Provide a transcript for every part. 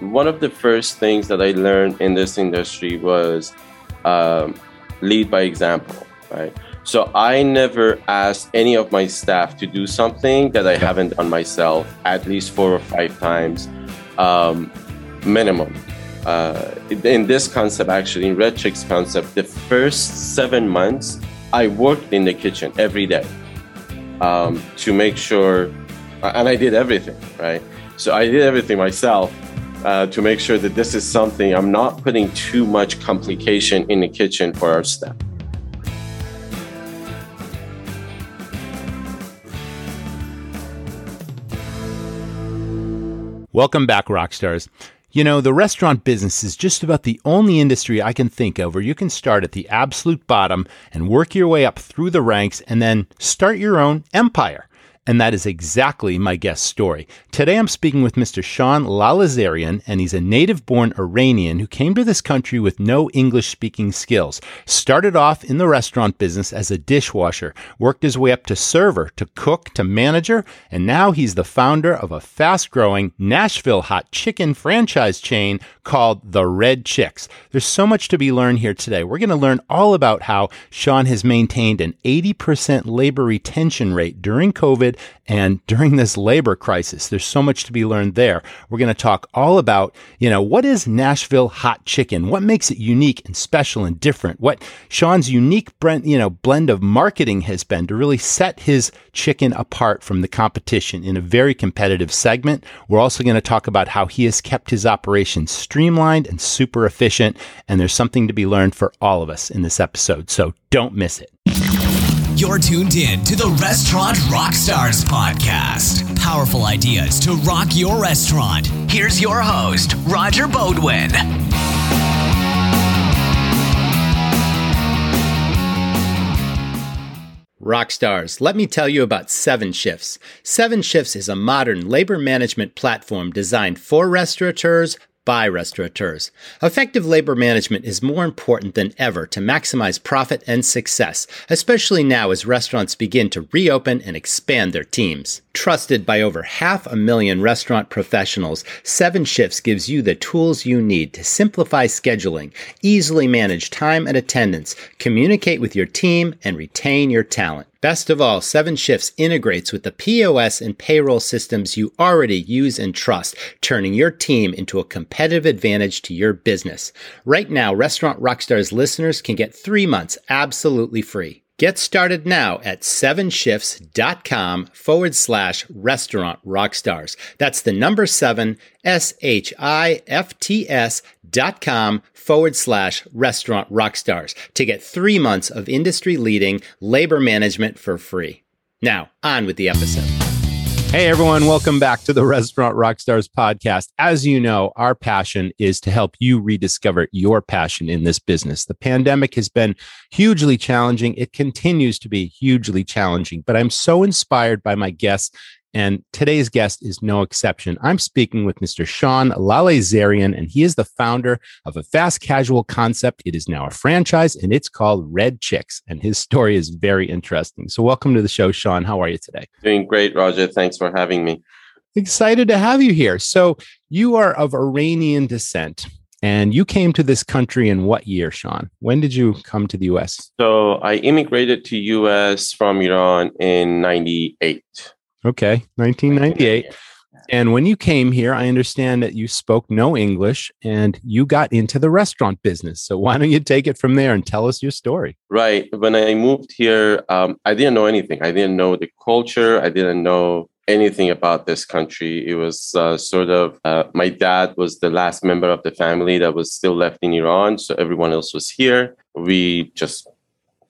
one of the first things that I learned in this industry was um, lead by example, right? So I never asked any of my staff to do something that I haven't done myself at least four or five times, um, minimum. Uh, in this concept, actually, in Red Chickz concept, the first seven months, I worked in the kitchen every day um, to make sure, and I did everything, right? So I did everything myself uh, to make sure that this is something I'm not putting too much complication in the kitchen for our staff. Welcome back, Rockstars. You know, the restaurant business is just about the only industry I can think of where you can start at the absolute bottom and work your way up through the ranks and then start your own empire. And that is exactly my guest story. Today I'm speaking with Mr. Sean Lalazarian, and he's a native born Iranian who came to this country with no English speaking skills. Started off in the restaurant business as a dishwasher, worked his way up to server, to cook, to manager, and now he's the founder of a fast growing Nashville hot chicken franchise chain called The Red Chickz. There's so much to be learned here today. We're going to learn all about how Sean has maintained an 80% labor retention rate during COVID and during this labor crisis. There's so much to be learned there. We're going to talk all about, you know, what is Nashville hot chicken? What makes it unique and special and different? What Sean's unique blend, you know, blend of marketing has been to really set his chicken apart from the competition in a very competitive segment. We're also going to talk about how he has kept his operation streamlined and super efficient. And there's something to be learned for all of us in this episode. So don't miss it. You're tuned in to the Restaurant Rockstars podcast. Powerful ideas to rock your restaurant. Here's your host, Roger Beaudoin. Rockstars, let me tell you about Seven Shifts. Seven Shifts is a modern labor management platform designed for restaurateurs, by restaurateurs. Effective labor management is more important than ever to maximize profit and success, especially now as restaurants begin to reopen and expand their teams. Trusted by over half a million restaurant professionals, Seven Shifts gives you the tools you need to simplify scheduling, easily manage time and attendance, communicate with your team, and retain your talent. Best of all, Seven Shifts integrates with the POS and payroll systems you already use and trust, turning your team into a competitive advantage to your business. Right now, Restaurant Rockstars listeners can get three months absolutely free. Get started now at sevenshifts.com forward slash restaurant rockstars. That's the number seven, S H I F T S dot com forward slash restaurant rockstars to get three months of industry leading labor management for free. Now, on with the episode. Hey everyone, welcome back to the Restaurant Rockstars podcast. As you know, our passion is to help you rediscover your passion in this business. The pandemic has been hugely challenging. It continues to be hugely challenging, but I'm so inspired by my guests and today's guest is no exception. I'm speaking with Mr. Sean Lalazarian, and he is the founder of a fast casual concept. It is now a franchise, and it's called Red Chickz. And his story is very interesting. So, welcome to the show, Sean. How are you today? Doing great, Roger. Thanks for having me. Excited to have you here. So, you are of Iranian descent. And you came to this country in what year, Sean? When did you come to the US? So I immigrated to US from Iran in 98. Okay, 1998. And when you came here, I understand that you spoke no English and you got into the restaurant business. So why don't you take it from there and tell us your story? Right. When I moved here, um, I didn't know anything. I didn't know the culture. I didn't know anything about this country. It was uh, sort of uh, my dad was the last member of the family that was still left in Iran. So everyone else was here. We just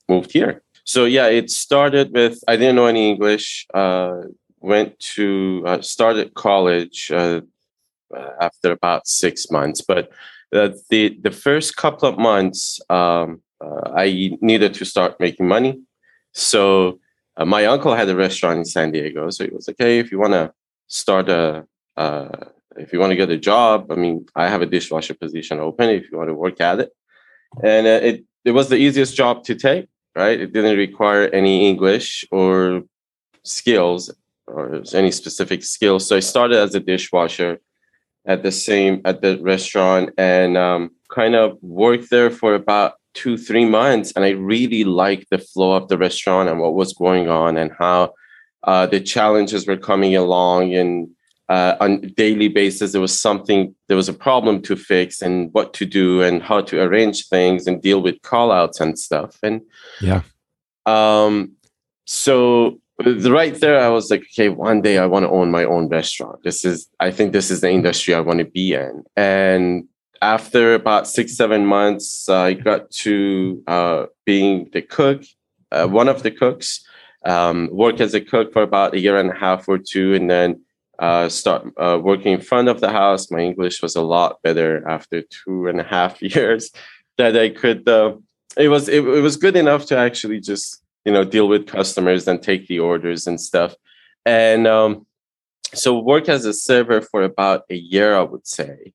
moved here. So yeah, it started with I didn't know any English. Uh, went to uh, started college uh, after about six months, but uh, the the first couple of months um, uh, I needed to start making money. So uh, my uncle had a restaurant in San Diego, so he was like, "Hey, if you want to start a uh, if you want to get a job, I mean, I have a dishwasher position open. If you want to work at it." And it it was the easiest job to take, right? It didn't require any English or skills or any specific skills. So I started as a dishwasher, at the same at the restaurant and um, kind of worked there for about two three months and i really liked the flow of the restaurant and what was going on and how uh, the challenges were coming along and uh, on a daily basis there was something there was a problem to fix and what to do and how to arrange things and deal with call outs and stuff. And yeah. um so right there i was like okay one day i want to own my own restaurant. This is i think this is the industry i want to be in. And after about six seven months i got to uh, being the cook uh, one of the cooks um, work as a cook for about a year and a half or two. And then uh, start uh, working in front of the house. My English was a lot better after two and a half years that I could. Uh, it was it, it was good enough to actually just you know deal with customers and take the orders and stuff. And um, so work as a server for about a year, I would say.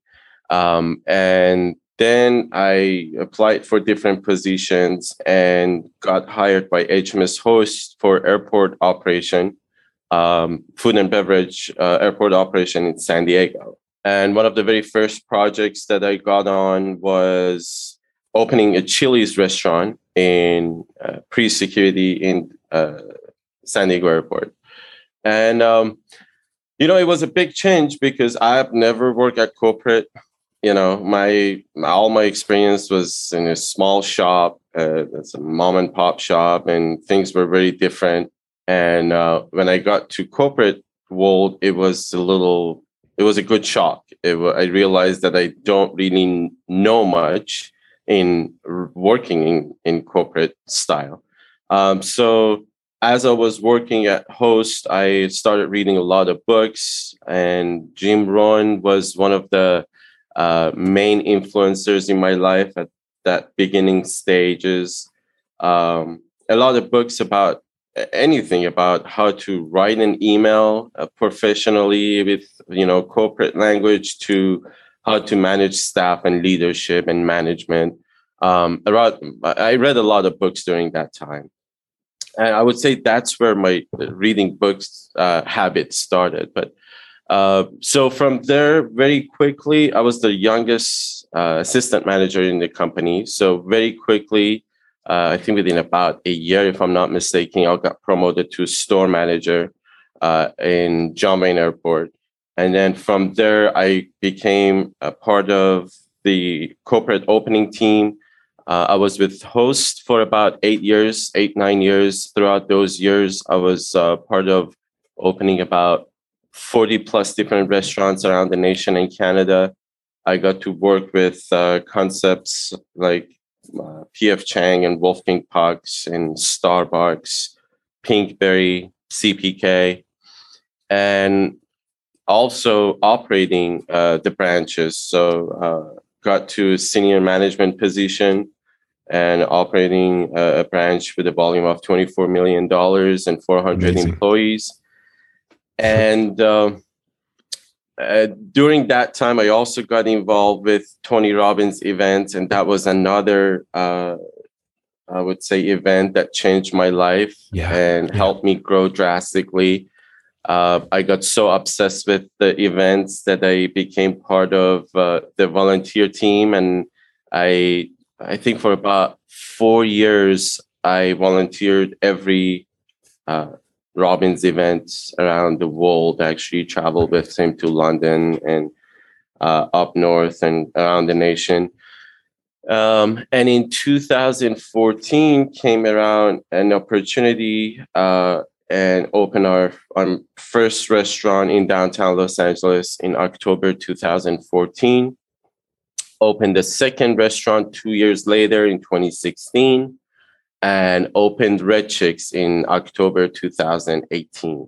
Um, and then I applied for different positions and got hired by HMS Host for airport operation um, food and beverage uh, airport operation in San Diego. And one of the very first projects that I got on was opening a Chili's restaurant in uh, pre-security in uh, San Diego Airport. And um, you know, it was a big change because I've never worked at corporate. You know, my, my all my experience was in a small shop. Uh, it's a mom and pop shop, and things were very different. And uh, when I got to corporate world, it was a little, it was a good shock. It, I realized that I don't really know much in working in, in corporate style. Um, so as I was working at Host, I started reading a lot of books, and Jim Rohn was one of the uh, main influencers in my life at that beginning stages. Um, a lot of books about anything about how to write an email uh, professionally with you know corporate language to how to manage staff and leadership and management. Um, around, i read a lot of books during that time. And i would say that's where my reading books uh, habit started but uh, so from there very quickly i was the youngest uh, assistant manager in the company. So very quickly uh, I think within about a year, if I'm not mistaken, I got promoted to store manager uh, in John Wayne Airport. And then from there, I became a part of the corporate opening team. Uh, I was with Host for about eight years, eight, nine years. Throughout those years, I was uh, part of opening about 40 plus different restaurants around the nation and Canada. I got to work with uh, concepts like uh, PF Chang and Wolfgang Puck's and Starbucks, Pinkberry, CPK, and also operating uh, the branches. So uh, got to senior management position and operating a branch with a volume of $24 million and 400 Amazing. employees. And uh, uh, during that time, I also got involved with Tony Robbins events, and that was another, uh, I would say, event that changed my life yeah. and yeah. helped me grow drastically. Uh, I got so obsessed with the events that I became part of uh, the volunteer team, and I, I think for about four years, I volunteered every Robbins events around the world. I actually traveled with him to London and uh, up north and around the nation. Um, and in 2014 came around an opportunity uh, and opened our, our first restaurant in downtown Los Angeles in October 2014. Opened the second restaurant two years later in 2016 and opened Red Chickz in October 2018.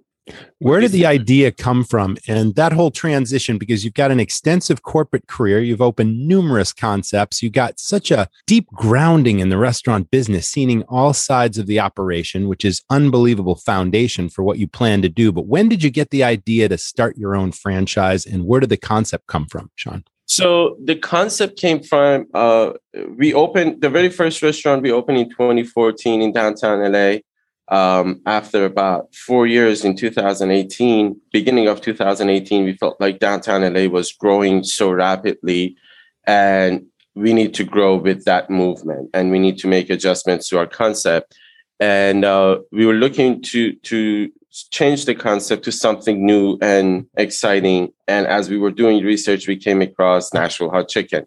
Where did the idea come from and that whole transition? Because you've got an extensive corporate career, you've opened numerous concepts, you got such a deep grounding in the restaurant business, seeing all sides of the operation, which is unbelievable foundation for what you plan to do. But when did you get the idea to start your own franchise and where did the concept come from, Sean? So the concept came from uh, we opened the very first restaurant we opened in 2014 in downtown LA. um, after about four years in 2018, beginning of 2018, we felt like downtown LA was growing so rapidly, and we need to grow with that movement, and we need to make adjustments to our concept. And uh, we were looking to to change the concept to something new and exciting. And as we were doing research, we came across Nashville Hot Chicken.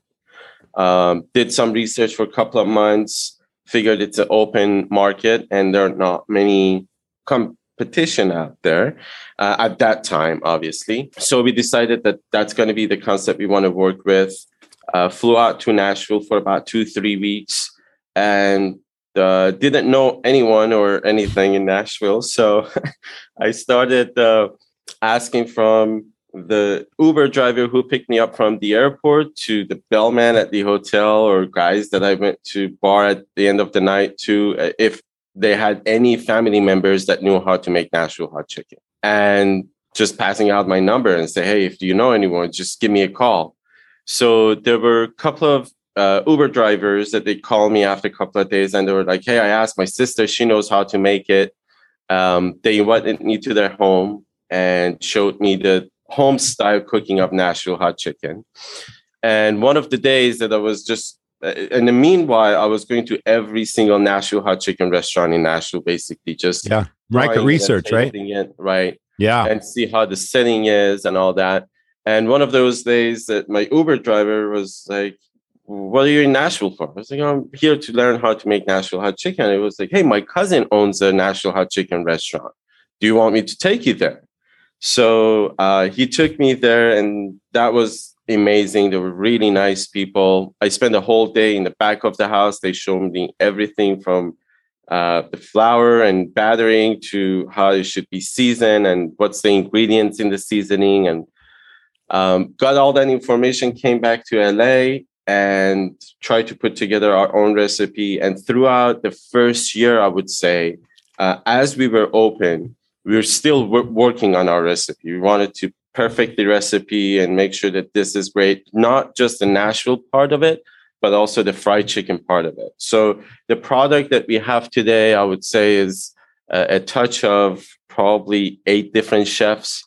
Um, did some research for a couple of months figured it's an open market and there are not many competition out there uh, at that time, obviously. So we decided that that's going to be the concept we want to work with. Uh, flew out to Nashville for about two, three weeks and uh, didn't know anyone or anything in Nashville. So I started uh, asking from the Uber driver who picked me up from the airport to the bellman at the hotel or guys that I went to bar at the end of the night to uh, if they had any family members that knew how to make Nashville hot chicken and just passing out my number and say, Hey, if you know anyone, just give me a call. So there were a couple of uh, Uber drivers that they called me after a couple of days and they were like, Hey, I asked my sister, she knows how to make it. Um, they invited me to their home and showed me the home style cooking of Nashville hot chicken. And one of the days that I was just, uh, in the meanwhile, I was going to every single Nashville hot chicken restaurant in Nashville, basically just yeah, market research, right? It, right. Yeah. And see how the setting is and all that. And one of those days that my Uber driver was like, what are you in Nashville for? I was like, I'm here to learn how to make Nashville hot chicken. It was like, hey, my cousin owns a Nashville hot chicken restaurant. Do you want me to take you there? So uh, he took me there, and that was amazing. They were really nice people. I spent a whole day in the back of the house. They showed me everything from uh, the flour and battering to how it should be seasoned and what's the ingredients in the seasoning, and um, got all that information. Came back to LA and try to put together our own recipe. And throughout the first year, I would say, uh, as we were open we are still working on our recipe. We wanted to perfect the recipe and make sure that this is great, not just the Nashville part of it, but also the fried chicken part of it. So the product that we have today, I would say, is a, a touch of probably eight different chefs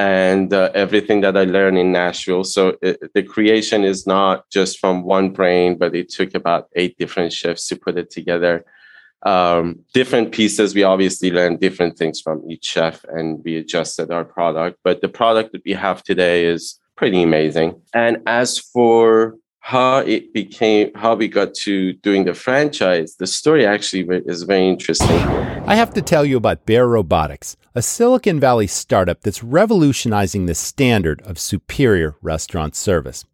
and uh, everything that I learned in Nashville. So it, the creation is not just from one brain, but it took about eight different chefs to put it together um, different pieces. We obviously learned different things from each chef and we adjusted our product. But the product that we have today is pretty amazing. And as for how it became, how we got to doing the franchise, the story actually is very interesting. I have to tell you about Bear Robotics, a Silicon Valley startup that's revolutionizing the standard of superior restaurant service.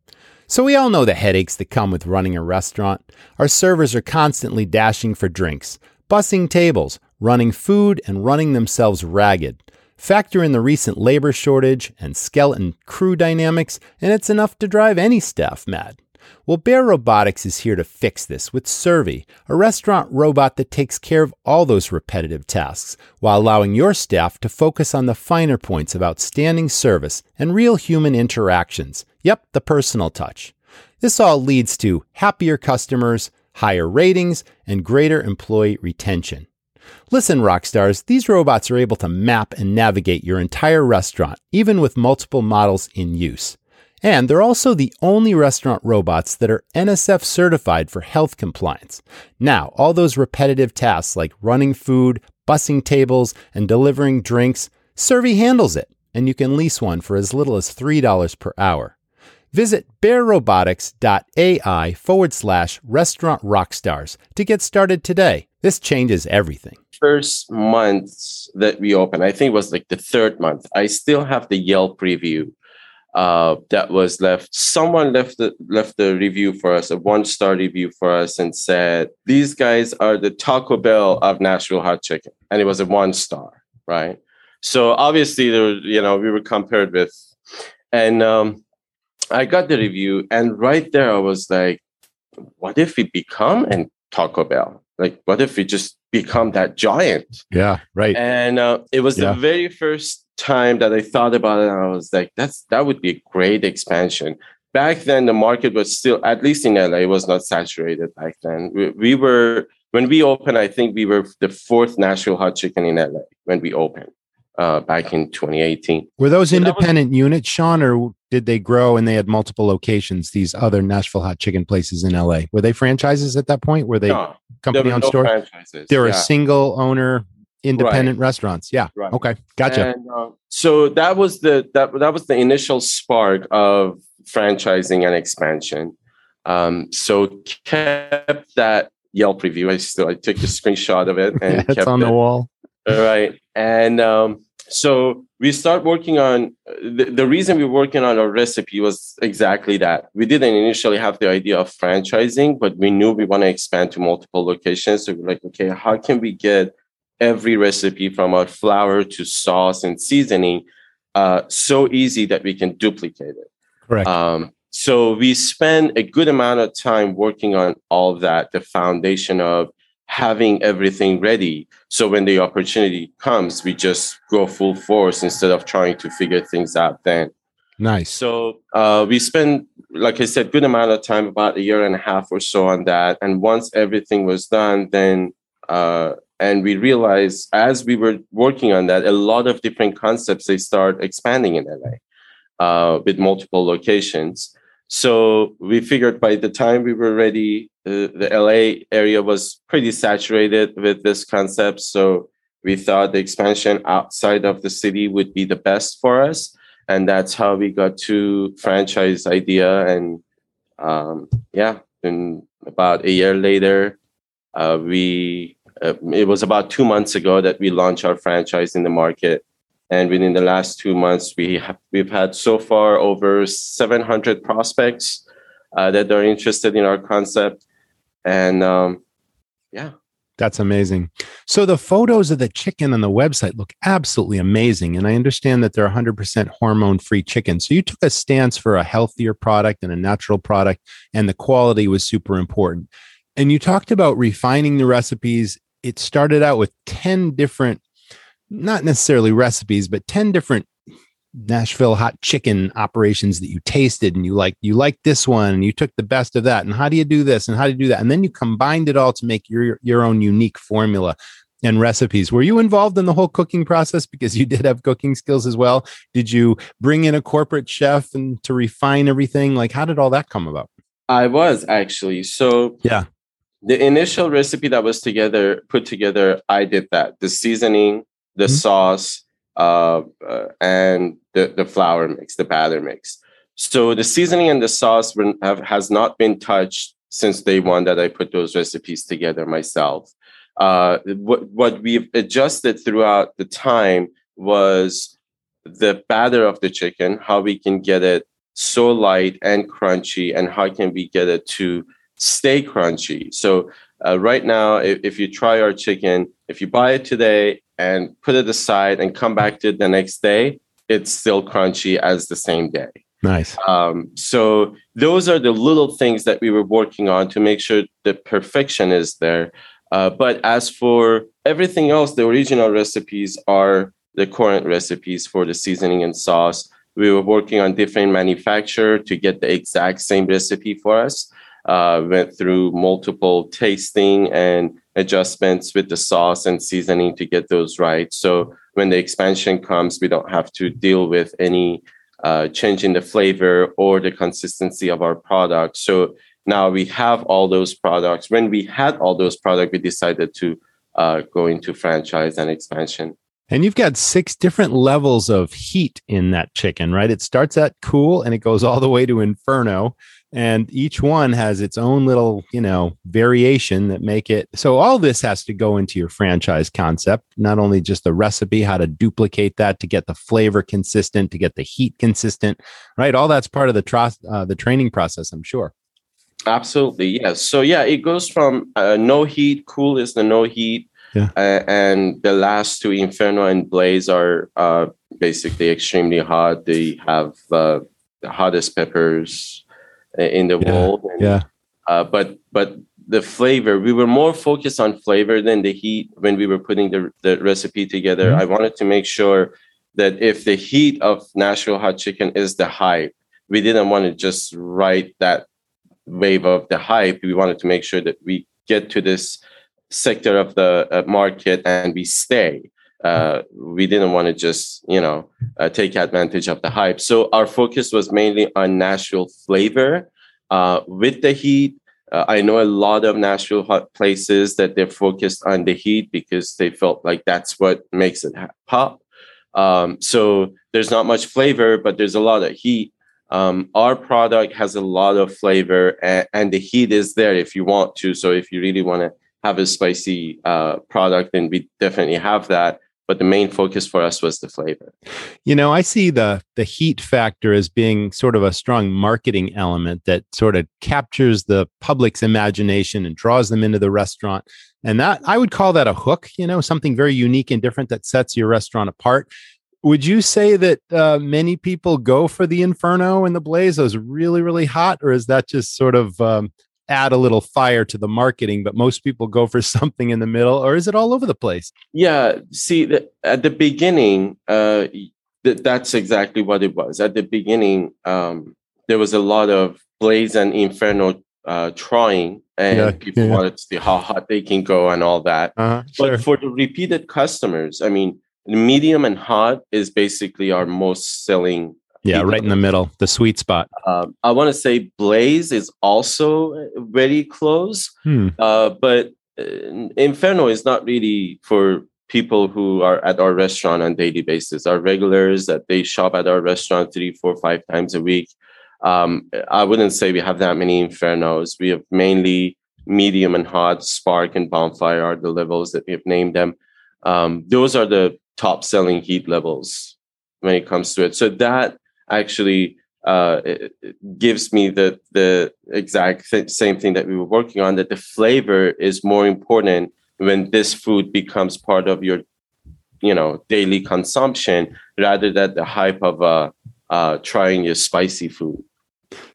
So, we all know the headaches that come with running a restaurant. Our servers are constantly dashing for drinks, bussing tables, running food, and running themselves ragged. Factor in the recent labor shortage and skeleton crew dynamics, and it's enough to drive any staff mad. Well, Bear Robotics is here to fix this with Servi, a restaurant robot that takes care of all those repetitive tasks while allowing your staff to focus on the finer points of outstanding service and real human interactions. Yep, the personal touch. This all leads to happier customers, higher ratings, and greater employee retention. Listen, rockstars, these robots are able to map and navigate your entire restaurant, even with multiple models in use. And they're also the only restaurant robots that are NSF certified for health compliance. Now, all those repetitive tasks like running food, bussing tables, and delivering drinks, Servi handles it, and you can lease one for as little as $3 per hour. Visit bearrobotics.ai forward slash restaurant rockstars to get started today. This changes everything. First months that we opened, I think it was like the third month, I still have the Yelp review uh, that was left. Someone left the, left the review for us, a one star review for us, and said, These guys are the Taco Bell of Nashville hot chicken. And it was a one star, right? So obviously, there, you know, we were compared with, and um, I got the review, and right there, I was like, what if we become and Taco Bell? Like, what if we just become that giant? Yeah, right. And uh, it was yeah. the very first time that I thought about it. I was like, that's that would be a great expansion. Back then, the market was still, at least in LA, it was not saturated back then. We, we were when we opened, I think we were the fourth Nashville hot chicken in LA when we opened uh, back in 2018. Were those so independent was, units, Sean, or did they grow and they had multiple locations? These other Nashville hot chicken places in LA were they franchises at that point? Were they no, company owned no stores? They were yeah. single owner independent right. restaurants. Yeah. Right. Okay. Gotcha. And, uh, so that was the that that was the initial spark of franchising and expansion. Um, so kept that Yelp review. I still I took a screenshot of it and it's kept on the wall. All right. And um, so we start working on the, the reason we were working on our recipe was exactly that. We didn't initially have the idea of franchising, but we knew we want to expand to multiple locations. So we're like, okay, how can we get every recipe from our flour to sauce and seasoning uh, so easy that we can duplicate it? Correct. Um, so we spend a good amount of time working on all that, the foundation of having everything ready. So when the opportunity comes, we just go full force instead of trying to figure things out then. Nice. So uh, we spent, like I said, good amount of time, about a year and a half or so on that. And once everything was done, then uh, and we realized as we were working on that, a lot of different concepts they start expanding in LA uh, with multiple locations. So we figured by the time we were ready, uh, the LA area was pretty saturated with this concept. So we thought the expansion outside of the city would be the best for us. And that's how we got to franchise idea. And um, yeah, and about a year later, uh, we uh, it was about two months ago that we launched our franchise in the market and within the last two months, we have we've had so far over 700 prospects uh, that are interested in our concept, and um, yeah, that's amazing. So the photos of the chicken on the website look absolutely amazing, and I understand that they're 100% hormone-free chicken. So you took a stance for a healthier product and a natural product, and the quality was super important. And you talked about refining the recipes. It started out with 10 different not necessarily recipes, but 10 different Nashville hot chicken operations that you tasted and you like you like this one and you took the best of that and how do you do this and how do you do that? And then you combined it all to make your your own unique formula and recipes. Were you involved in the whole cooking process because you did have cooking skills as well? Did you bring in a corporate chef and to refine everything? Like how did all that come about? I was actually. So yeah the initial recipe that was together put together i did that the seasoning the mm-hmm. sauce, uh, uh, and the, the flour mix, the batter mix. So the seasoning and the sauce have, has not been touched since day one that I put those recipes together myself. Uh, what, what we've adjusted throughout the time was the batter of the chicken, how we can get it so light and crunchy, and how can we get it to stay crunchy. So uh, right now, if, if you try our chicken, if you buy it today and put it aside and come back to it the next day, it's still crunchy as the same day. Nice. Um, so those are the little things that we were working on to make sure the perfection is there. Uh, but as for everything else, the original recipes are the current recipes for the seasoning and sauce. We were working on different manufacturer to get the exact same recipe for us uh, went through multiple tasting and adjustments with the sauce and seasoning to get those right. So when the expansion comes, we don't have to deal with any uh, change in the flavor or the consistency of our product. So now we have all those products. When we had all those products, we decided to uh, go into franchise and expansion. And you've got six different levels of heat in that chicken, right? It starts at cool and it goes all the way to inferno and each one has its own little you know variation that make it so all this has to go into your franchise concept. Not only just the recipe how to duplicate that to get the flavor consistent to get the heat consistent right? All that's part of the trust uh, the training process i'm sure. Absolutely yes. So yeah it goes from uh, no heat cool is the no heat yeah. Uh, and the last two inferno and blaze are uh, basically extremely hot. They have uh, the hottest peppers in the yeah, world. And, yeah. Uh, but but the flavor, we were more focused on flavor than the heat when we were putting the, the recipe together. Mm-hmm. I wanted to make sure that if the heat of Nashville hot chicken is the hype, we didn't want to just ride that wave of the hype. We wanted to make sure that we get to this sector of the uh, market and we stay. Uh, we didn't want to just, you know, uh, take advantage of the hype. So our focus was mainly on Nashville flavor. Uh, with the heat, uh, I know a lot of Nashville hot places that they're focused on the heat because they felt like that's what makes it pop. Um, so there's not much flavor, but there's a lot of heat. Um, our product has a lot of flavor, and, and, the heat is there if you want to. So if you really want to have a spicy uh, product, then we definitely have that but the main focus for us was the flavor. You know, I see the the heat factor as being sort of a strong marketing element that sort of captures the public's imagination and draws them into the restaurant. And that I would call that a hook, you know, something very unique and different that sets your restaurant apart. Would you say that uh, many people go for the Inferno and the Blaze, those really, really hot, or is that just sort of um, add a little fire to the marketing, but most people go for something in the middle, or is it all over the place? Yeah. See, the, at the beginning, uh, th- that's exactly what it was. At the beginning, um, there was a lot of Blaze and Inferno uh, trying, and yeah, people yeah. wanted to see how hot they can go and all that. Uh-huh, sure. But for the repeated customers, I mean, medium and hot is basically our most selling yeah, right in the middle, the sweet spot. Um, I want to say Blaze is also uh, very close, hmm. uh, but uh, Inferno is not really for people who are at our restaurant on daily basis. Our regulars that they shop at our restaurant three, four, five times a week. Um, I wouldn't say we have that many Infernos. We have mainly medium and hot, spark and bonfire are the levels that we have named them. Um, those are the top selling heat levels when it comes to it. So that actually uh, gives me the the exact th- same thing that we were working on. That the flavor is more important when this food becomes part of your, you know, daily consumption rather than the hype of uh, uh, trying your spicy food.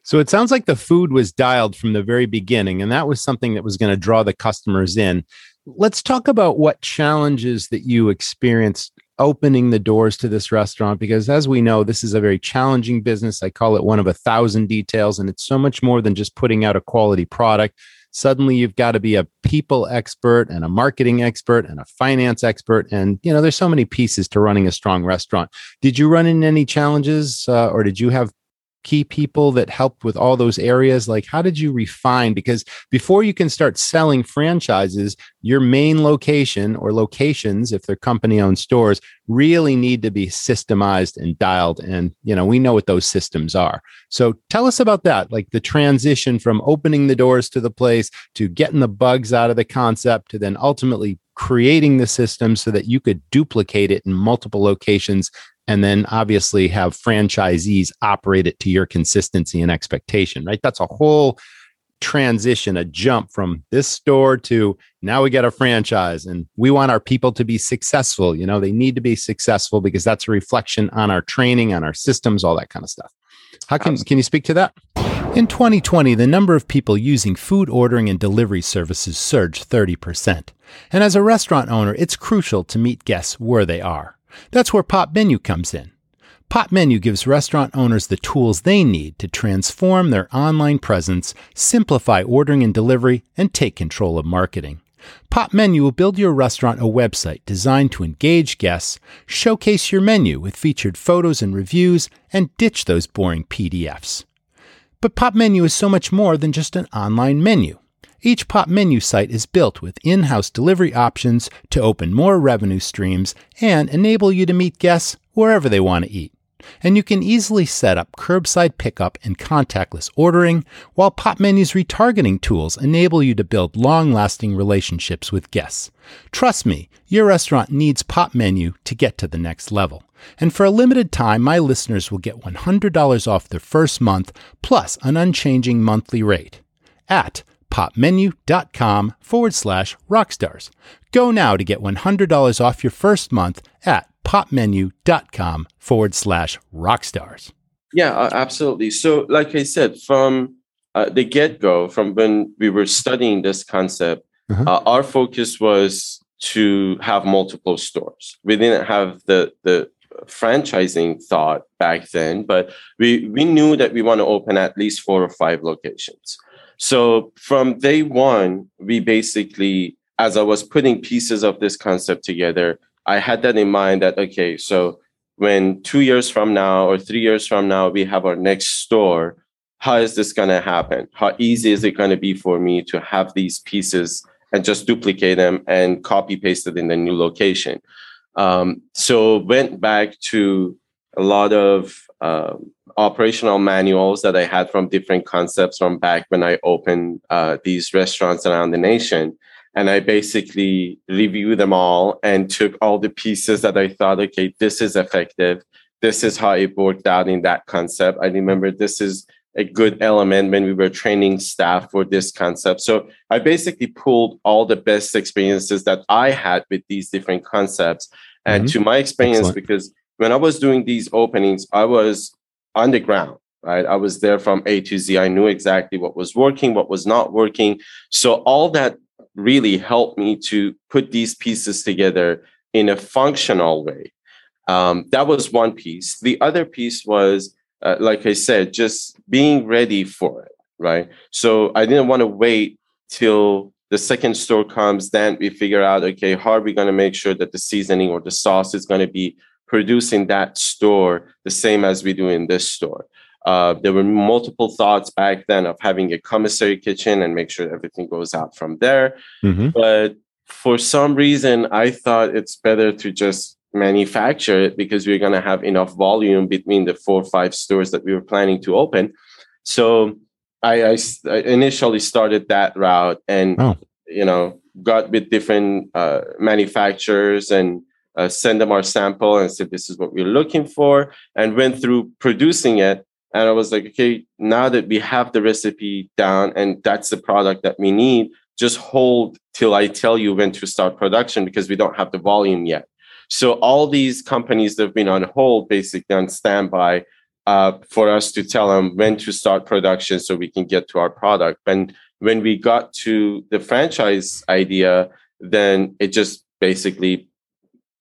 So it sounds like the food was dialed from the very beginning, and that was something that was going to draw the customers in. Let's talk about what challenges that you experienced opening the doors to this restaurant because as we know this is a very challenging business. I call it one of a thousand details and it's so much more than just putting out a quality product. Suddenly you've got to be a people expert and a marketing expert and a finance expert and you know there's so many pieces to running a strong restaurant. Did you run into any challenges uh, or did you have key people that helped with all those areas? Like, how did you refine? Because before you can start selling franchises, your main location or locations, if they're company owned stores, really need to be systemized and dialed. And, you know, we know what those systems are. So tell us about that, like the transition from opening the doors to the place to getting the bugs out of the concept to then ultimately creating the system so that you could duplicate it in multiple locations and then obviously have franchisees operate it to your consistency and expectation, right? That's a whole transition, a jump from this store to now we get a franchise and we want our people to be successful. You know, they need to be successful because that's a reflection on our training, on our systems, all that kind of stuff. How can, can you speak to that? In 2020, the number of people using food ordering and delivery services surged 30%. And as a restaurant owner, it's crucial to meet guests where they are. That's where Pop Menu comes in. Pop Menu gives restaurant owners the tools they need to transform their online presence, simplify ordering and delivery, and take control of marketing. Pop Menu will build your restaurant a website designed to engage guests, showcase your menu with featured photos and reviews, and ditch those boring PDFs. But Pop Menu is so much more than just an online menu. Each pop menu site is built with in house delivery options to open more revenue streams and enable you to meet guests wherever they want to eat. And you can easily set up curbside pickup and contactless ordering, while Pop Menu's retargeting tools enable you to build long lasting relationships with guests. Trust me, your restaurant needs Pop Menu to get to the next level. And for a limited time, my listeners will get $100 off their first month plus an unchanging monthly rate at popmenu.com forward slash rockstars. Go now to get $100 off your first month at popmenu.com forward slash rockstars. Yeah, absolutely. So, like I said, from uh, the get go, from when we were studying this concept, uh-huh. uh, our focus was to have multiple stores. We didn't have the, the franchising thought back then, but we, we knew that we want to open at least four or five locations. So from day one, we basically as I was putting pieces of this concept together, I had that in mind that, okay, so when two years from now or three years from now, we have our next store, how is this going to happen? How easy is it going to be for me to have these pieces and just duplicate them and copy paste it in the new location? Um, so went back to a lot of um, operational manuals that I had from different concepts from back when I opened uh, these restaurants around the nation. And I basically reviewed them all and took all the pieces that I thought, okay, this is effective. This is how it worked out in that concept. I remember this is a good element when we were training staff for this concept. So I basically pulled all the best experiences that I had with these different concepts. And mm-hmm. to my experience, Excellent. because when I was doing these openings, I was on the ground, right? I was there from A to Z. I knew exactly what was working, what was not working. So all that really helped me to put these pieces together in a functional way. Um, that was one piece. The other piece was, uh, like I said, just being ready for it, right? So I didn't want to wait till the second store comes. Then we figure out, okay, how are we going to make sure that the seasoning or the sauce is going to be producing that store the same as we do in this store. Uh, there were multiple thoughts back then of having a commissary kitchen and make sure everything goes out from there. Mm-hmm. But for some reason, I thought it's better to just manufacture it because we are going to have enough volume between the four or five stores that we were planning to open. So I, I, I initially started that route and, oh. you know, got with different uh, manufacturers and uh, send them our sample and said, this is what we're looking for, and went through producing it. And I was like, okay, now that we have the recipe down and that's the product that we need, just hold till I tell you when to start production because we don't have the volume yet. So all these companies that have been on hold, basically on standby, uh, for us to tell them when to start production so we can get to our product. And when we got to the franchise idea, then it just basically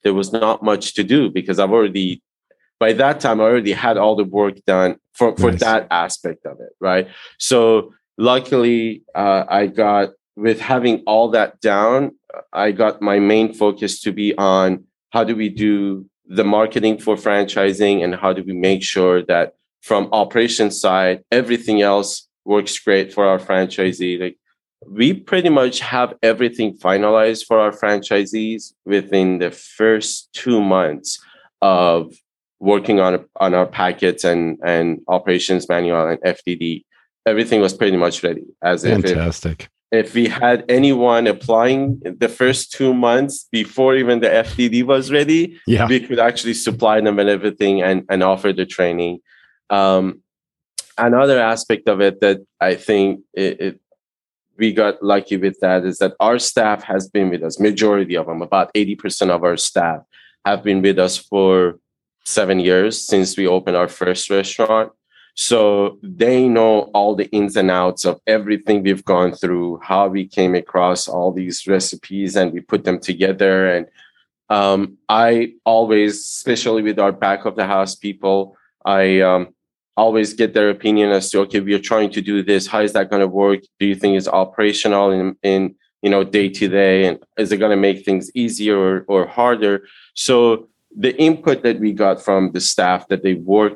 there was not much to do because I've already by that time I already had all the work done for for nice. that aspect of it, right? So luckily uh, I got with having all that down, I got my main focus to be on how do we do the marketing for franchising and how do we make sure that from operation side everything else works great for our franchisee like we pretty much have everything finalized for our franchisees within the first two months of working on on our packets and and operations manual and FDD. Everything was pretty much ready. As fantastic. If, if we had anyone applying the first two months before even the FDD was ready, yeah. we could actually supply them and everything and and offer the training. Um, another aspect of it that I think it, it we got lucky with that is that our staff has been with us majority of them about 80% of our staff have been with us for seven years since we opened our first restaurant. So they know all the ins and outs of everything we've gone through how we came across all these recipes and we put them together. And um, i always especially with our back of the house people i um, always get their opinion as to okay we are trying to do this. How is that going to work? Do you think it's operational in, in you know day to day? And is it going to make things easier or, or harder? So the input that we got from the staff that they work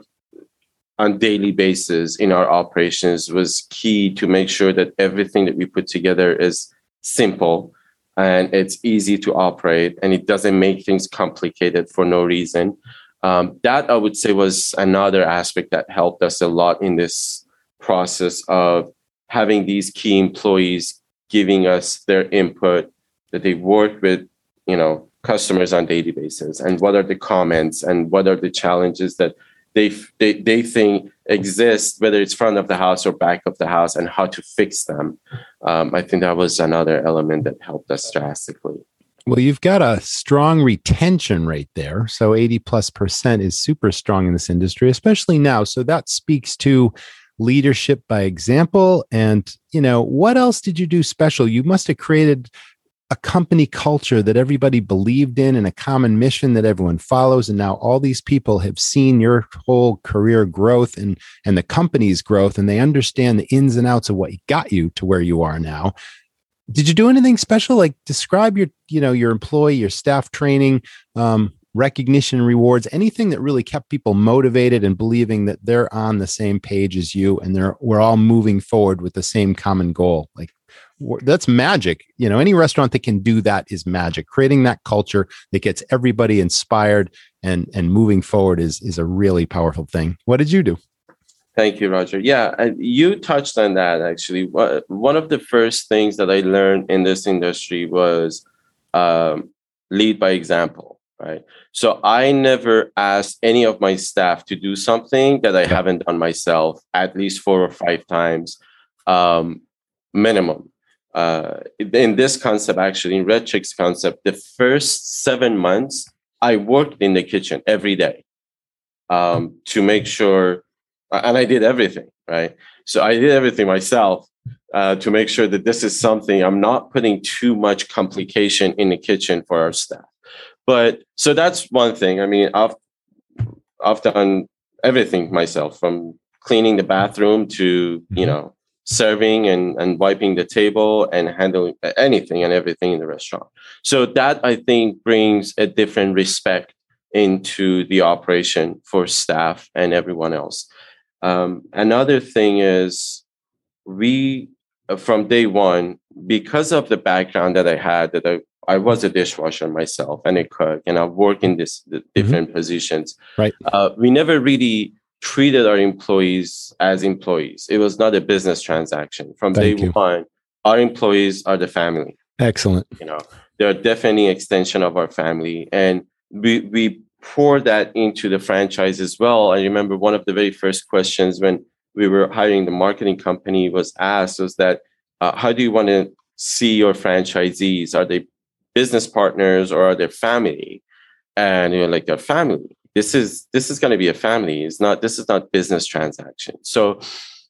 on daily basis in our operations was key to make sure that everything that we put together is simple and it's easy to operate and it doesn't make things complicated for no reason um, that I would say was another aspect that helped us a lot in this process of having these key employees giving us their input that they work with, you know, customers on daily basis and what are the comments and what are the challenges that they, they, they think exist, whether it's front of the house or back of the house and how to fix them. Um, I think that was another element that helped us drastically. Well, you've got a strong retention rate there. So 80 plus percent is super strong in this industry, especially now. So that speaks to leadership by example. And, you know, what else did you do special? You must have created a company culture that everybody believed in and a common mission that everyone follows. And now all these people have seen your whole career growth and, and the company's growth, and they understand the ins and outs of what got you to where you are now did you do anything special? Like describe your, you know, your employee, your staff training, um, recognition rewards, anything that really kept people motivated and believing that they're on the same page as you and they're we're all moving forward with the same common goal. Like that's magic. You know, any restaurant that can do that is magic. Creating that culture that gets everybody inspired and and moving forward is is a really powerful thing. What did you do? Thank you, Roger. Yeah, you touched on that actually. One of the first things that I learned in this industry was um, lead by example, right? So I never asked any of my staff to do something that I haven't done myself at least four or five times um, minimum. Uh, in this concept, actually, in Red Chickz concept, the first seven months, I worked in the kitchen every day um, to make sure and I did everything right. So I did everything myself uh, to make sure that this is something I'm not putting too much complication in the kitchen for our staff. But so that's one thing. I mean, I've I've done everything myself from cleaning the bathroom to you mm-hmm. know serving and, and wiping the table and handling anything and everything in the restaurant. So that I think brings a different respect into the operation for staff and everyone else. Um, another thing is we uh, from day one because of the background that I had that I, I was a dishwasher myself and a cook and I've worked in this mm-hmm. different mm-hmm. positions. Right. Uh, we never really treated our employees as employees. It was not a business transaction. From Thank day you. one, our employees are the family. Excellent. You know, they're definitely extension of our family. And we we pour that into the franchise as well. I remember one of the very first questions when we were hiring the marketing company was asked was that uh, how do you want to see your franchisees? Are they business partners or are they family? And you're like, they're family. This is this is going to be a family. It's not this is not business transaction. So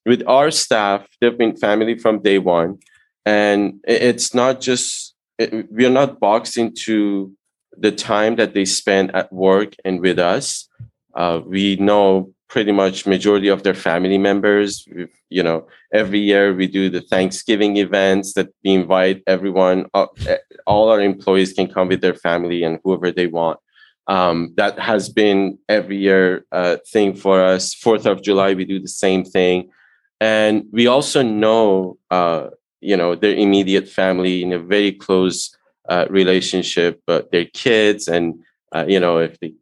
with our staff, they've been family from day one, and it's not just it, we are not boxed into the time that they spend at work and with us. Uh, we know pretty much majority of their family members. We've, you know, every year we do the Thanksgiving events that we invite everyone. Uh, all our employees can come with their family and whoever they want. Um, that has been every year uh, thing for us. Fourth of July, we do the same thing, and we also know, uh, you know, their immediate family in a very close uh, relationship, but their kids and uh, you know if they,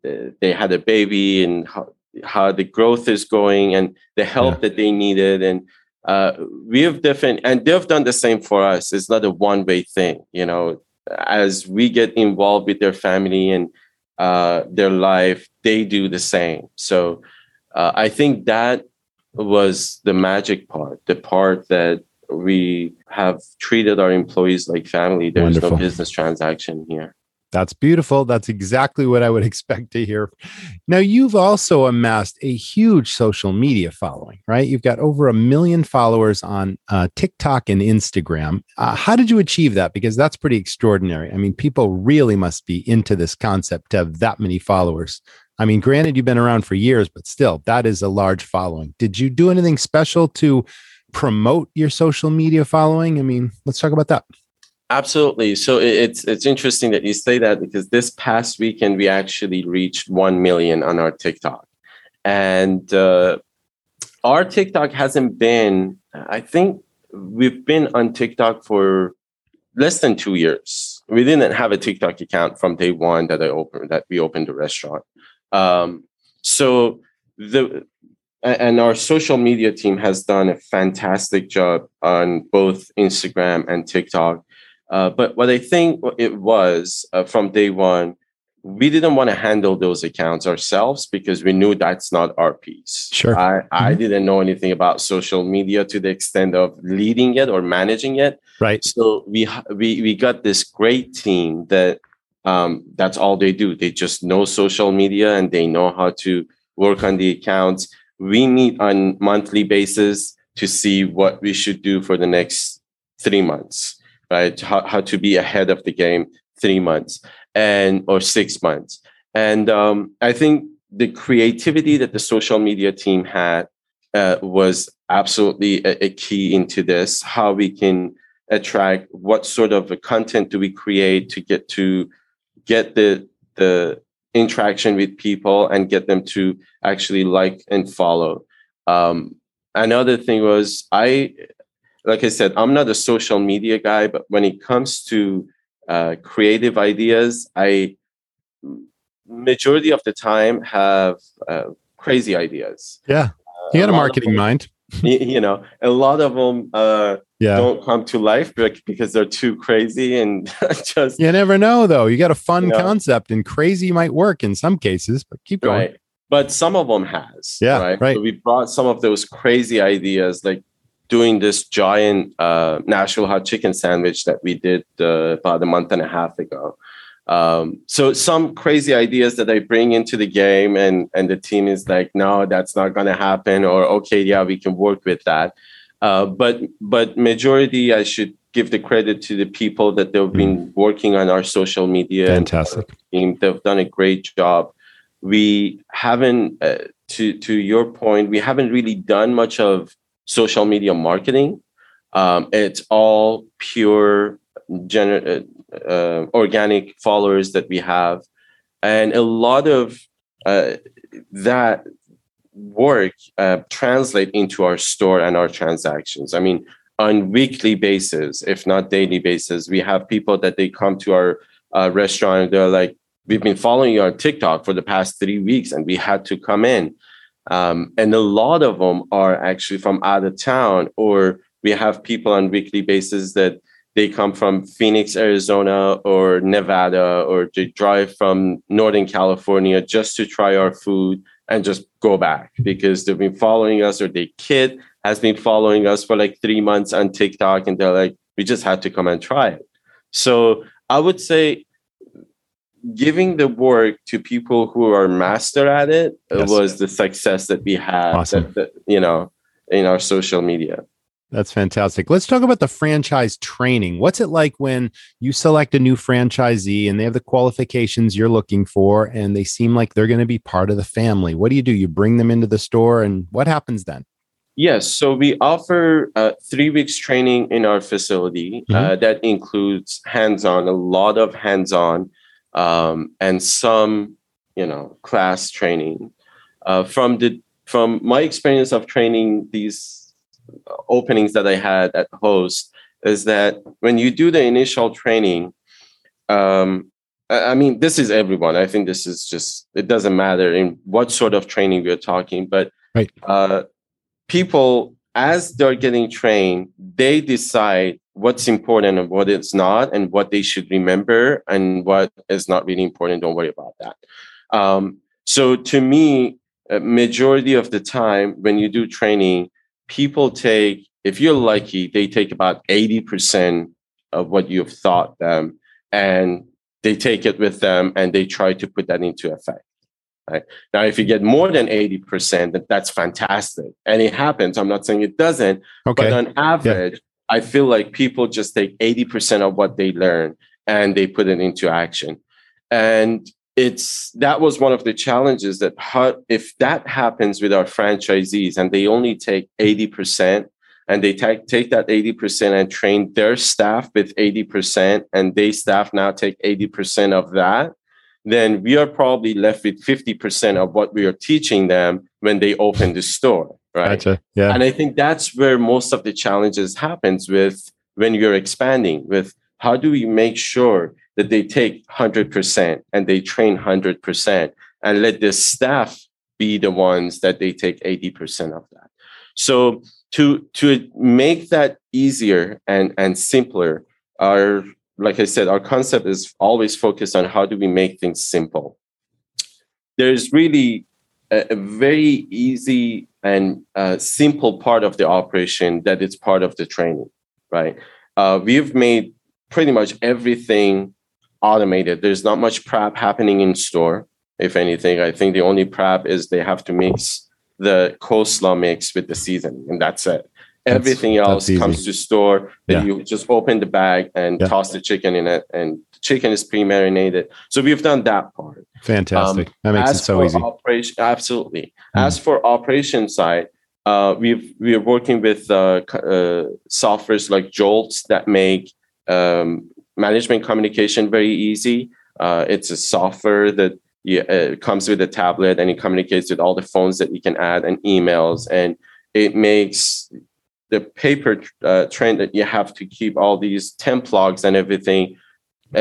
they had a baby and how, how the growth is going and the help yeah. that they needed. And uh, we have different and they've done the same for us. It's not a one way thing you know. As we get involved with their family and uh, their life they do the same. So uh, i think that was the magic part the part that we have treated our employees like family. There's Wonderful. no business transaction here. That's beautiful. That's exactly what I would expect to hear. Now, you've also amassed a huge social media following, right? You've got over a million followers on uh, TikTok and Instagram. Uh, how did you achieve that? Because that's pretty extraordinary. I mean, people really must be into this concept to have that many followers. I mean, granted, you've been around for years, but still, that is a large following. Did you do anything special to promote your social media following? I mean, let's talk about that. Absolutely. So it's it's interesting that you say that because this past weekend we actually reached one million on our TikTok, and uh, our TikTok hasn't been. I think we've been on TikTok for less than two years. We didn't have a TikTok account from day one that I opened that we opened the restaurant. Um, so the and our social media team has done a fantastic job on both Instagram and TikTok. Uh, but what I think it was uh, from day one, we didn't want to handle those accounts ourselves because we knew that's not our piece. Sure. I, mm-hmm. I didn't know anything about social media to the extent of leading it or managing it. Right. So we we we got this great team that um, that's all they do. They just know social media and they know how to work on the accounts we meet on monthly basis to see what we should do for the next three months right? How, how to be ahead of the game three months and or six months. And um, i think the creativity that the social media team had uh, was absolutely a, a, key into this how we can attract what sort of content do we create to get to get the the interaction with people and get them to actually like and follow. Um, another thing was i like i said i'm not a social media guy but when it comes to uh, creative ideas i majority of the time have uh, crazy ideas. Yeah. You got a, a marketing them, mind. you know a lot of them uh, yeah. don't come to life because they're too crazy and just you never know though you got a fun you know, concept and crazy might work in some cases but keep going right. but some of them has yeah right, right. So we brought some of those crazy ideas like doing this giant uh, Nashville hot chicken sandwich that we did uh, about a month and a half ago. Um, so some crazy ideas that I bring into the game, and and the team is like, no, that's not going to happen, or okay, yeah, we can work with that. Uh, but but majority, I should give the credit to the people that they've been mm. working on our social media. Fantastic. Team. They've done a great job. We haven't, uh, to to your point, we haven't really done much of social media marketing. Um, it's all pure gener- uh, uh, organic followers that we have, and a lot of uh, that work uh, translate into our store and our transactions. I mean, on weekly basis, if not daily basis, we have people that they come to our uh, restaurant. They're like, "We've been following you on TikTok for the past three weeks, and we had to come in." Um, and a lot of them are actually from out of town, or we have people on weekly basis that they come from Phoenix, Arizona, or Nevada, or they drive from Northern California just to try our food and just go back because they've been following us, or their kid has been following us for like three months on TikTok, and they're like, we just had to come and try it. So I would say giving the work to people who are master at it yes. was the success that we had awesome. that, that, you know in our social media that's fantastic let's talk about the franchise training what's it like when you select a new franchisee and they have the qualifications you're looking for and they seem like they're going to be part of the family what do you do you bring them into the store and what happens then Yes, so we offer uh, three weeks training in our facility. Mm-hmm. Uh, that includes hands-on, a lot of hands-on um, and some, you know, class training. Uh, from the from my experience of training these openings that I had at Host is that when you do the initial training, um, I mean, this is everyone. I think this is just it doesn't matter in what sort of training we're talking, but right. uh, people as they're getting trained, they decide what's important and what is not, and what they should remember and what is not really important. Don't worry about that. Um, so to me, majority of the time when you do training, people take, if you're lucky, they take about 80% of what you've taught them and they take it with them and they try to put that into effect. Right? Now, if you get more than 80%, that's fantastic. And it happens. I'm not saying it doesn't, okay. but on average, yeah. I feel like people just take 80% of what they learn and they put it into action. And it's that was one of the challenges that how, if that happens with our franchisees and they only take 80% and they take, take that 80% and train their staff with 80% and they staff now take 80% of that then we are probably left with 50% of what we are teaching them when they open the store right gotcha. yeah and i think that's where most of the challenges happens with when you're expanding with how do we make sure that they take 100% and they train 100% and let the staff be the ones that they take 80% of that so to to make that easier and and simpler our like I said, our concept is always focused on how do we make things simple. There's really a, a very easy and uh, simple part of the operation that is part of the training, right? Uh, we've made pretty much everything automated. There's not much prep happening in store. If anything, I think the only prep is they have to mix the coleslaw mix with the seasoning, and that's it. Everything else comes to store. Then yeah. you just open the bag and yeah. toss the chicken in it, and the chicken is pre-marinated. So we've done that part. Fantastic. Um, that makes it so easy. Operation, absolutely. Mm. As for operation side, uh, we've we are working with uh, uh, softwares like Jolts that make um, management communication very easy. Uh, it's a software that you, uh, comes with a tablet and it communicates with all the phones that you can add and emails, and it makes the paper uh, trend that you have to keep all these temp logs and everything.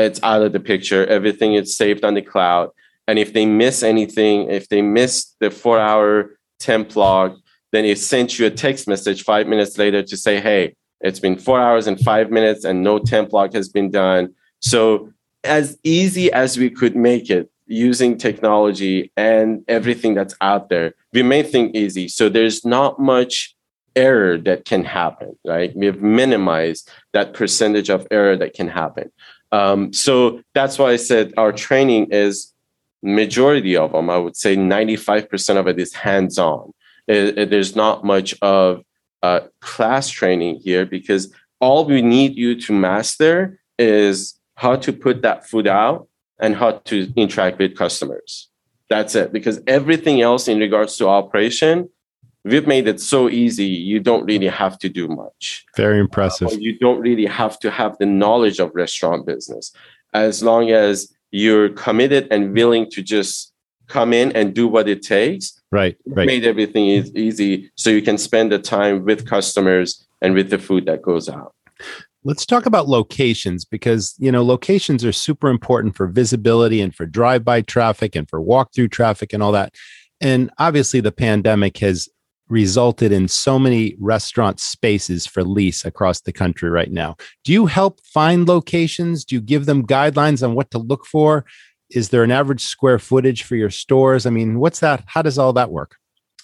It's out of the picture. Everything is saved on the cloud. And if they miss anything, if they miss the four hour temp log, then it sends you a text message five minutes later to say, hey, it's been four hours and five minutes and no temp log has been done. So, as easy as we could make it using technology and everything that's out there, we made things easy. So, there's not much error that can happen, right? We have minimized that percentage of error that can happen. Um, so, that's why I said our training is majority of them, I would say 95% of it is hands on. there's not much of uh, class training here because all we need you to master is how to put that food out and how to interact with customers. That's it. Because everything else in regards to operation, we've made it so easy. You don't really have to do much. Very impressive. Uh, you don't really have to have the knowledge of restaurant business. As long as you're committed and willing to just come in and do what it takes. Right. Right. Made everything easy so you can spend the time with customers and with the food that goes out. Let's talk about locations because you know locations are super important for visibility and for drive-by traffic and for walk-through traffic and all that. And obviously the pandemic has resulted in so many restaurant spaces for lease across the country right now. Do you help find locations? Do you give them guidelines on what to look for? Is there an average square footage for your stores? I mean, what's that? How does all that work?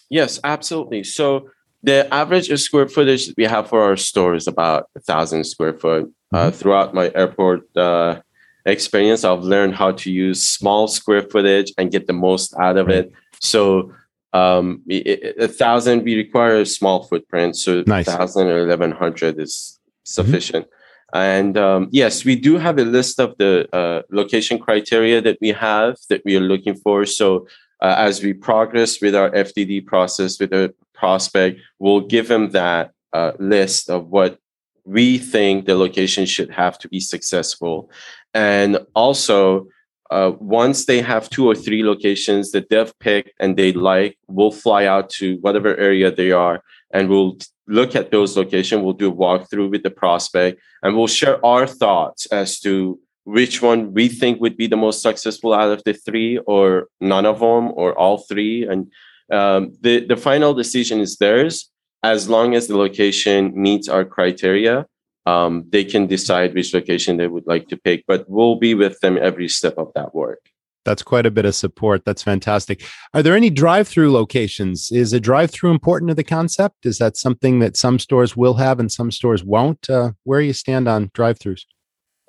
Yes, absolutely. So the average square footage we have for our store is about a thousand square foot. Uh, mm-hmm. Uh, throughout my airport uh, experience, I've learned how to use small square footage and get the most out of it. So um, a thousand we require a small footprint, so nice. thousand or eleven hundred is sufficient. Mm-hmm. And um, yes, we do have a list of the uh, location criteria that we have that we are looking for. So uh, as we progress with our FDD process with a prospect, we'll give them that uh, list of what we think the location should have to be successful. And also, uh, once they have two or three locations that they've picked and they like, we'll fly out to whatever area they are and we'll look at those locations. We'll do a walkthrough with the prospect and we'll share our thoughts as to which one we think would be the most successful out of the three or none of them or all three. And um, the, the final decision is theirs as long as the location meets our criteria um, they can decide which location they would like to pick, but we'll be with them every step of that work. That's quite a bit of support. That's fantastic. Are there any drive through locations? Is a drive through important to the concept? Is that something that some stores will have and some stores won't? Uh, where do you stand on drive throughs?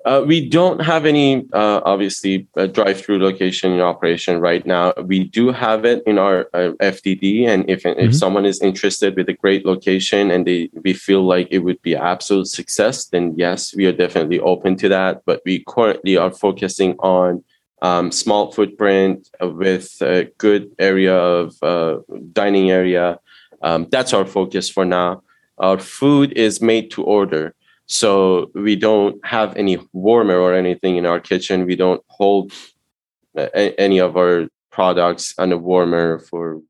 Uh, we don't have any, uh, obviously, drive-through location in operation right now. We do have it in our uh, FDD, and if mm-hmm. if someone is interested with a great location and they we feel like it would be absolute success, then yes, we are definitely open to that. But we currently are focusing on um, small footprint with a good area of uh, dining area. Um, that's our focus for now. Our food is made to order. So we don't have any warmer or anything in our kitchen. We don't hold a- any of our products on a warmer for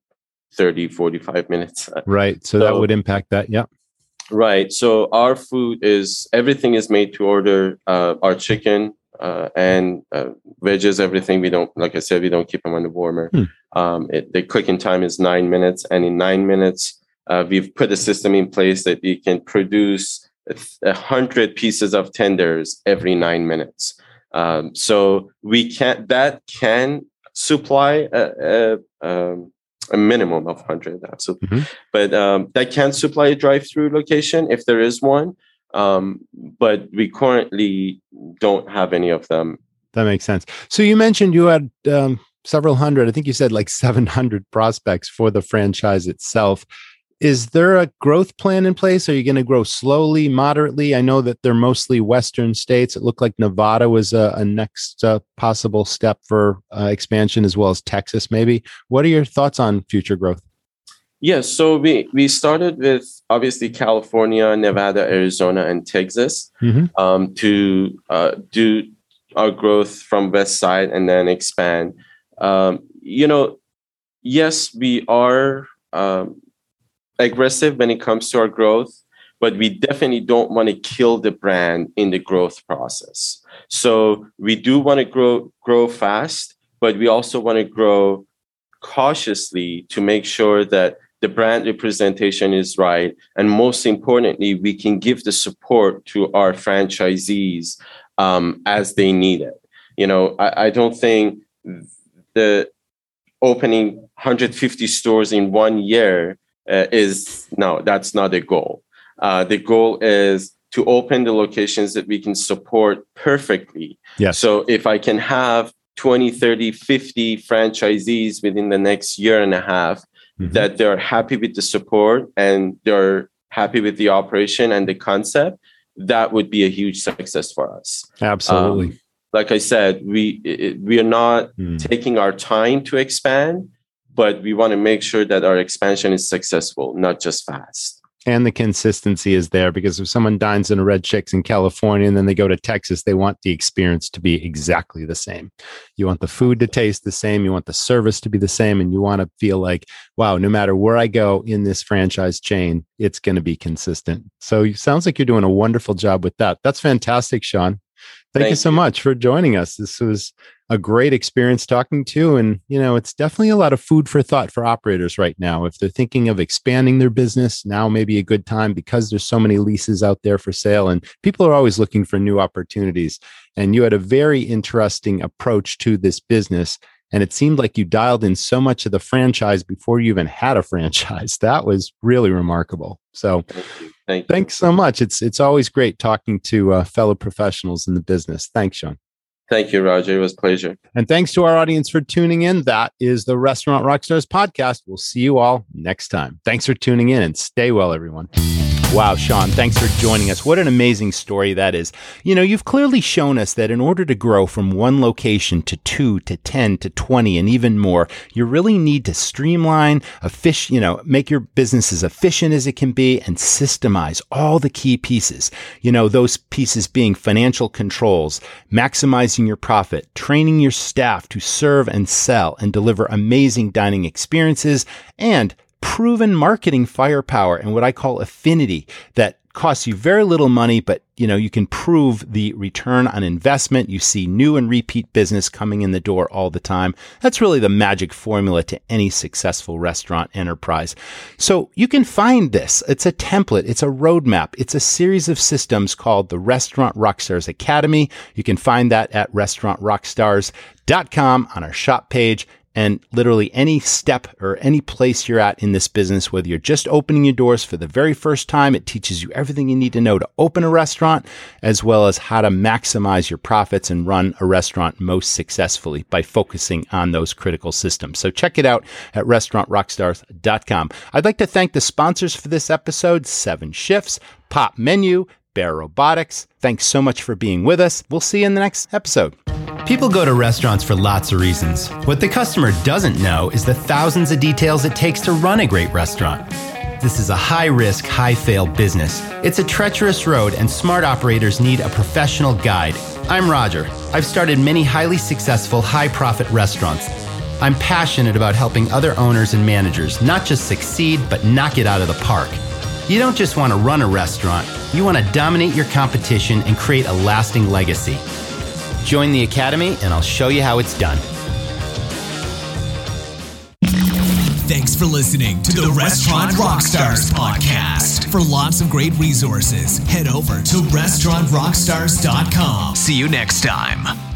30, 45 minutes. Right. So, so that would impact that. Yeah. Right. So our food is everything is made to order. Uh, our chicken uh, and uh, veggies, everything we don't, like I said, we don't keep them on the warmer. Hmm. Um, it, the cooking time is nine minutes, and in nine minutes, uh, we've put a system in place that we can produce a hundred pieces of tenders every nine minutes. Um, so we can that can supply a, a, um, a minimum of hundred, absolutely. Mm-hmm. But um, that can supply a drive-through location if there is one. Um, but we currently don't have any of them. That makes sense. So you mentioned you had um, several hundred. I think you said like seven hundred prospects for the franchise itself. Is there a growth plan in place? Are you going to grow slowly, moderately? I know that they're mostly Western states. It looked like Nevada was a, a next uh, possible step for uh, expansion, as well as Texas, maybe. What are your thoughts on future growth? Yes, so we we started with obviously California, Nevada, Arizona, and Texas mm-hmm. um, to uh, do our growth from West Side and then expand. Um, you know, yes, we are um, aggressive when it comes to our growth, but we definitely don't want to kill the brand in the growth process. So we do want to grow grow fast, but we also want to grow cautiously to make sure that the brand representation is right. And most importantly, we can give the support to our franchisees um, as they need it. You know, I, I don't think the opening 150 stores in one year uh, is no, that's not the goal. Uh, the goal is to open the locations that we can support perfectly. Yes. So if I can have 20, 30, 50 franchisees within the next year and a half, mm-hmm. that they're happy with the support and they're happy with the operation and the concept, that would be a huge success for us. Absolutely. Um, like I said, we it, we are not mm. taking our time to expand, but we want to make sure that our expansion is successful, not just fast and the consistency is there because if someone dines in a Red Chickz in california and then they go to texas they want the experience to be exactly the same. You want the food to taste the same you want the service to be the same and you want to feel like wow no matter where i go in this franchise chain it's going to be consistent. So it sounds like you're doing a wonderful job with that. That's fantastic sean thank, thank you so you. much for joining us this was a great experience talking to. And, you know, it's definitely a lot of food for thought for operators right now. If they're thinking of expanding their business, now may be a good time because there's so many leases out there for sale and people are always looking for new opportunities. And you had a very interesting approach to this business. And it seemed like you dialed in so much of the franchise before you even had a franchise. That was really remarkable. So, Thank you. Thank you. thanks so much. It's it's always great talking to uh, fellow professionals in the business. Thanks, Sean. Thank you, Roger. It was pleasure. And thanks to our audience for tuning in. That is the Restaurant Rockstars podcast. We'll see you all next time. Thanks for tuning in and stay well, everyone. Wow, Sean, thanks for joining us. What an amazing story that is. You know, you've clearly shown us that in order to grow from one location to two to 10 to 20 and even more, you really need to streamline, fish, you know, make your business as efficient as it can be and systemize all the key pieces. You know, those pieces being financial controls, maximizing your profit, training your staff to serve and sell and deliver amazing dining experiences, and proven marketing firepower and what I call affinity that costs you very little money, but you know, you can prove the return on investment. You see new and repeat business coming in the door all the time. That's really the magic formula to any successful restaurant enterprise. So you can find this. It's a template. It's a roadmap. It's a series of systems called the Restaurant Rockstars Academy. You can find that at restaurantrockstars.com on our shop page and literally any step or any place you're at in this business, whether you're just opening your doors for the very first time, it teaches you everything you need to know to open a restaurant, as well as how to maximize your profits and run a restaurant most successfully by focusing on those critical systems. So check it out at restaurantrockstars.com. I'd like to thank the sponsors for this episode, 7shifts, Pop Menu, Bear Robotics. Thanks so much for being with us. We'll see you in the next episode. People go to restaurants for lots of reasons. What the customer doesn't know is the thousands of details it takes to run a great restaurant. This is a high risk, high fail business. It's a treacherous road, and smart operators need a professional guide. I'm Roger. I've started many highly successful, high profit restaurants. I'm passionate about helping other owners and managers not just succeed, but knock it out of the park. You don't just want to run a restaurant, you want to dominate your competition and create a lasting legacy. Join the Academy and I'll show you how it's done. Thanks for listening to, to the, the, Restaurant, Restaurant Rockstars, Rockstars podcast. For lots of great resources, head over to restaurantrockstars.com. See you next time.